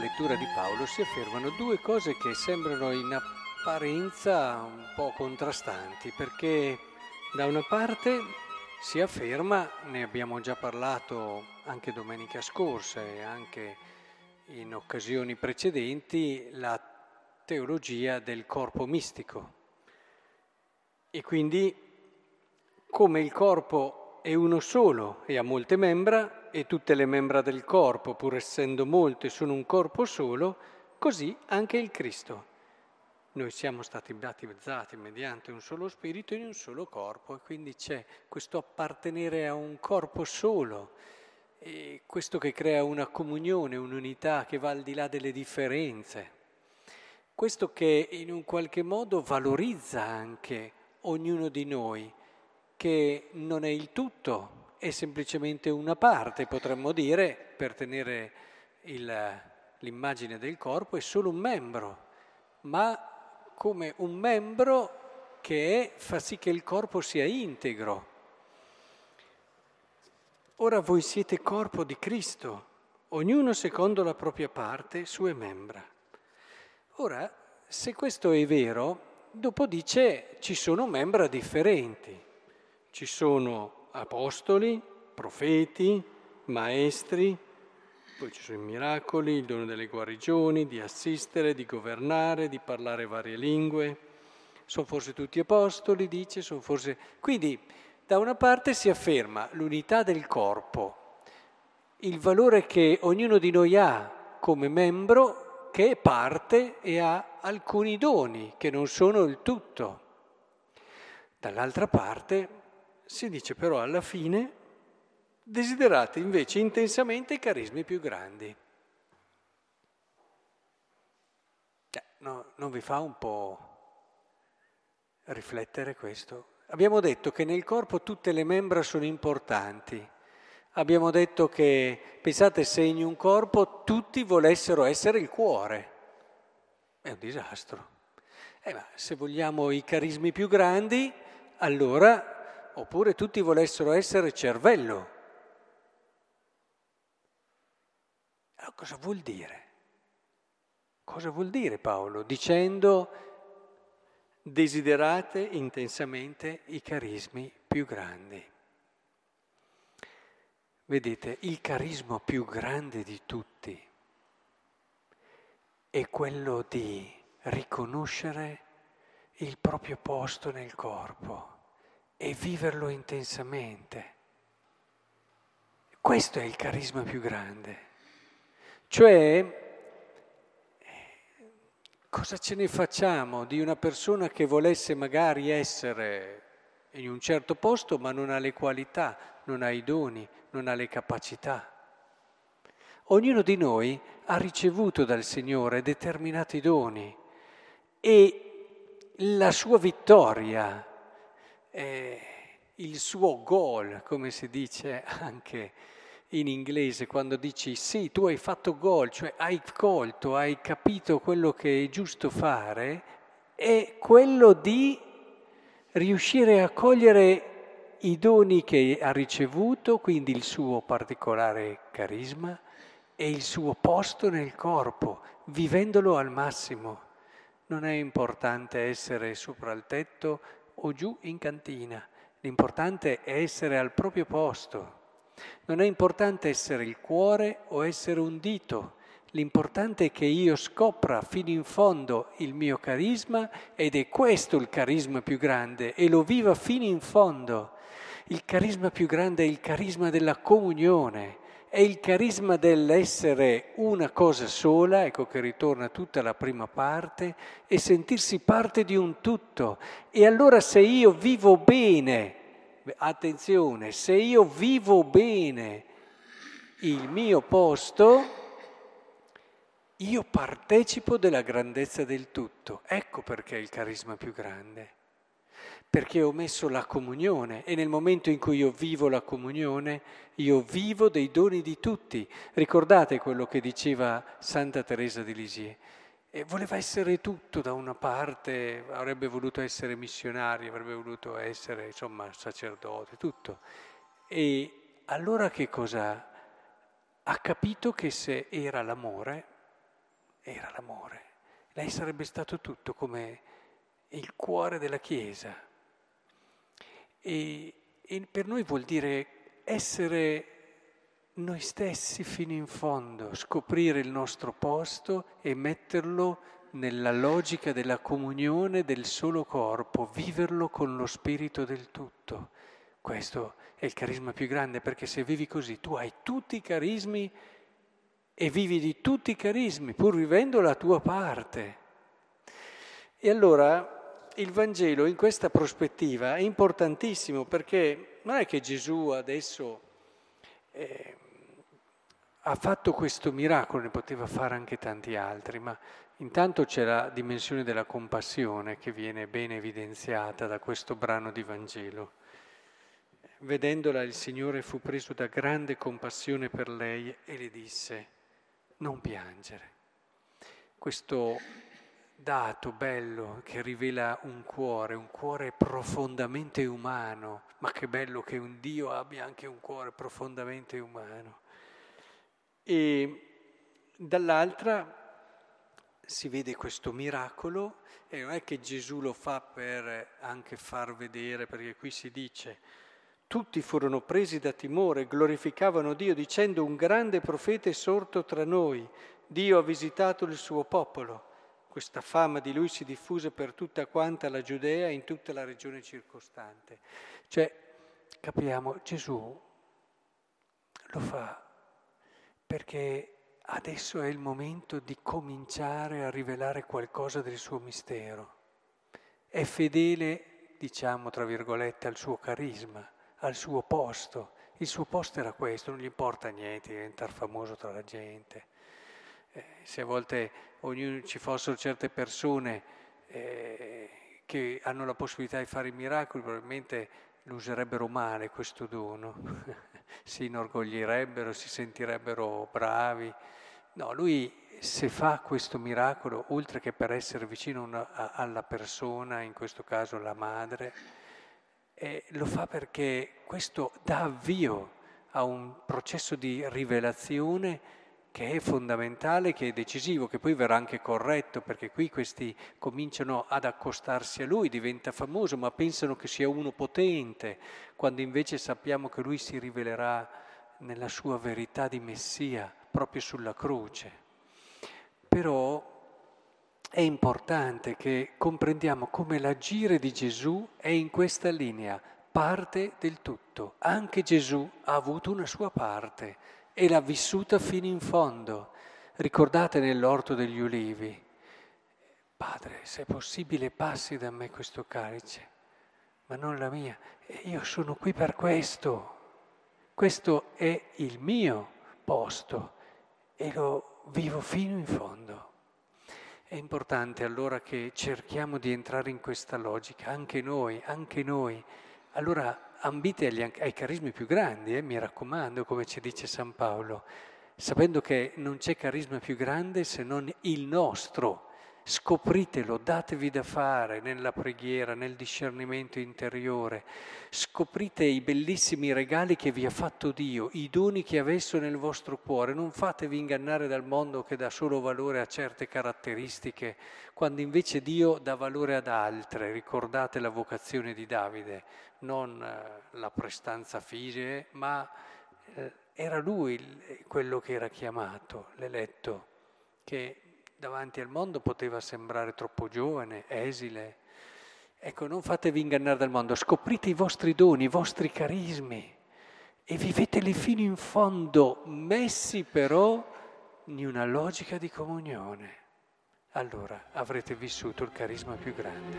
lettura di Paolo si affermano due cose che sembrano in apparenza un po' contrastanti, perché da una parte si afferma, ne abbiamo già parlato anche domenica scorsa e anche in occasioni precedenti, la teologia del corpo mistico. E quindi come il corpo è uno solo e ha molte membra, e tutte le membra del corpo, pur essendo molte, sono un corpo solo, così anche il Cristo. Noi siamo stati battezzati mediante un solo spirito in un solo corpo e quindi c'è questo appartenere a un corpo solo, e questo che crea una comunione, un'unità che va al di là delle differenze, questo che in un qualche modo valorizza anche ognuno di noi, che non è il tutto, è semplicemente una parte, potremmo dire, per tenere il, l'immagine del corpo, è solo un membro, ma come un membro che è, fa sì che il corpo sia integro. Ora voi siete corpo di Cristo, ognuno secondo la propria parte, sue membra. Ora, se questo è vero, dopo dice ci sono membra differenti, ci sono apostoli, profeti, maestri, poi ci sono i miracoli, il dono delle guarigioni, di assistere, di governare, di parlare varie lingue. Sono forse tutti apostoli, dice, sono forse... Quindi da una parte si afferma l'unità del corpo, il valore che ognuno di noi ha come membro, che è parte e ha alcuni doni, che non sono il tutto. Dall'altra parte si dice però alla fine Desiderate invece intensamente i carismi più grandi. Eh, no, non vi fa un po' riflettere questo? Abbiamo detto che nel corpo tutte le membra sono importanti. Abbiamo detto che, pensate, se in un corpo tutti volessero essere il cuore, è un disastro. Eh, ma se vogliamo i carismi più grandi, allora, oppure tutti volessero essere cervello, Allora, cosa vuol dire? Cosa vuol dire Paolo dicendo desiderate intensamente i carismi più grandi? Vedete, il carisma più grande di tutti è quello di riconoscere il proprio posto nel corpo e viverlo intensamente. Questo è il carisma più grande. Cioè, cosa ce ne facciamo di una persona che volesse magari essere in un certo posto ma non ha le qualità, non ha i doni, non ha le capacità? Ognuno di noi ha ricevuto dal Signore determinati doni e la sua vittoria, eh, il suo goal, come si dice anche in inglese quando dici sì, tu hai fatto gol, cioè hai colto, hai capito quello che è giusto fare, è quello di riuscire a cogliere i doni che ha ricevuto, quindi il suo particolare carisma e il suo posto nel corpo, vivendolo al massimo. Non è importante essere sopra il tetto o giù in cantina, l'importante è essere al proprio posto. Non è importante essere il cuore o essere un dito, l'importante è che io scopra fino in fondo il mio carisma ed è questo il carisma più grande e lo viva fino in fondo. Il carisma più grande è il carisma della comunione, è il carisma dell'essere una cosa sola, ecco che ritorna tutta la prima parte, e sentirsi parte di un tutto. E allora se io vivo bene, attenzione, se io vivo bene il mio posto, io partecipo della grandezza del tutto. Ecco perché è il carisma più grande. Perché ho messo la comunione e nel momento in cui io vivo la comunione, io vivo dei doni di tutti. Ricordate quello che diceva Santa Teresa di Lisieux? E voleva essere tutto da una parte, avrebbe voluto essere missionario, avrebbe voluto essere insomma sacerdote, tutto. E allora che cosa? Ha capito che se era l'amore, era l'amore. Lei sarebbe stato tutto come il cuore della Chiesa. E, e per noi vuol dire essere noi stessi fino in fondo, scoprire il nostro posto e metterlo nella logica della comunione del solo corpo, viverlo con lo spirito del tutto. Questo è il carisma più grande perché se vivi così tu hai tutti i carismi e vivi di tutti i carismi pur vivendo la tua parte. E allora il Vangelo in questa prospettiva è importantissimo perché non è che Gesù adesso eh, ha fatto questo miracolo, ne poteva fare anche tanti altri, ma intanto c'è la dimensione della compassione che viene ben evidenziata da questo brano di Vangelo. Vedendola il Signore fu preso da grande compassione per lei e le disse, non piangere. Questo dato bello che rivela un cuore, un cuore profondamente umano, ma che bello che un Dio abbia anche un cuore profondamente umano e dall'altra si vede questo miracolo e non è che Gesù lo fa per anche far vedere, perché qui si dice, tutti furono presi da timore, glorificavano Dio dicendo un grande profeta è sorto tra noi, Dio ha visitato il suo popolo. Questa fama di lui si diffuse per tutta quanta la Giudea e in tutta la regione circostante. Cioè, capiamo, Gesù lo fa perché adesso è il momento di cominciare a rivelare qualcosa del suo mistero. È fedele, diciamo tra virgolette, al suo carisma, al suo posto. Il suo posto era questo, non gli importa niente diventare famoso tra la gente. Eh, se a volte ognuno, ci fossero certe persone eh, che hanno la possibilità di fare i miracoli, probabilmente lo userebbero male questo dono. si inorgoglirebbero, si sentirebbero bravi. No, lui se fa questo miracolo, oltre che per essere vicino una, a, alla persona, in questo caso la madre, eh, lo fa perché questo dà avvio a un processo di rivelazione che è fondamentale, che è decisivo, che poi verrà anche corretto, perché qui questi cominciano ad accostarsi a lui, diventa famoso, ma pensano che sia uno potente, quando invece sappiamo che lui si rivelerà nella sua verità di Messia, proprio sulla croce. Però è importante che comprendiamo come l'agire di Gesù è in questa linea, parte del tutto. Anche Gesù ha avuto una sua parte e l'ha vissuta fino in fondo. Ricordate nell'orto degli ulivi, Padre, se è possibile passi da me questo calice, ma non la mia. E io sono qui per questo. Questo è il mio posto e lo vivo fino in fondo. È importante allora che cerchiamo di entrare in questa logica, anche noi, anche noi. Allora ambite agli, ai carismi più grandi, eh, mi raccomando, come ci dice San Paolo, sapendo che non c'è carisma più grande se non il nostro. Scopritelo, datevi da fare nella preghiera, nel discernimento interiore. Scoprite i bellissimi regali che vi ha fatto Dio, i doni che ha messo nel vostro cuore. Non fatevi ingannare dal mondo che dà solo valore a certe caratteristiche, quando invece Dio dà valore ad altre. Ricordate la vocazione di Davide non eh, la prestanza fisica, ma eh, era lui quello che era chiamato, l'eletto, che davanti al mondo poteva sembrare troppo giovane, esile. Ecco, non fatevi ingannare dal mondo, scoprite i vostri doni, i vostri carismi e viveteli fino in fondo, messi però in una logica di comunione. Allora avrete vissuto il carisma più grande.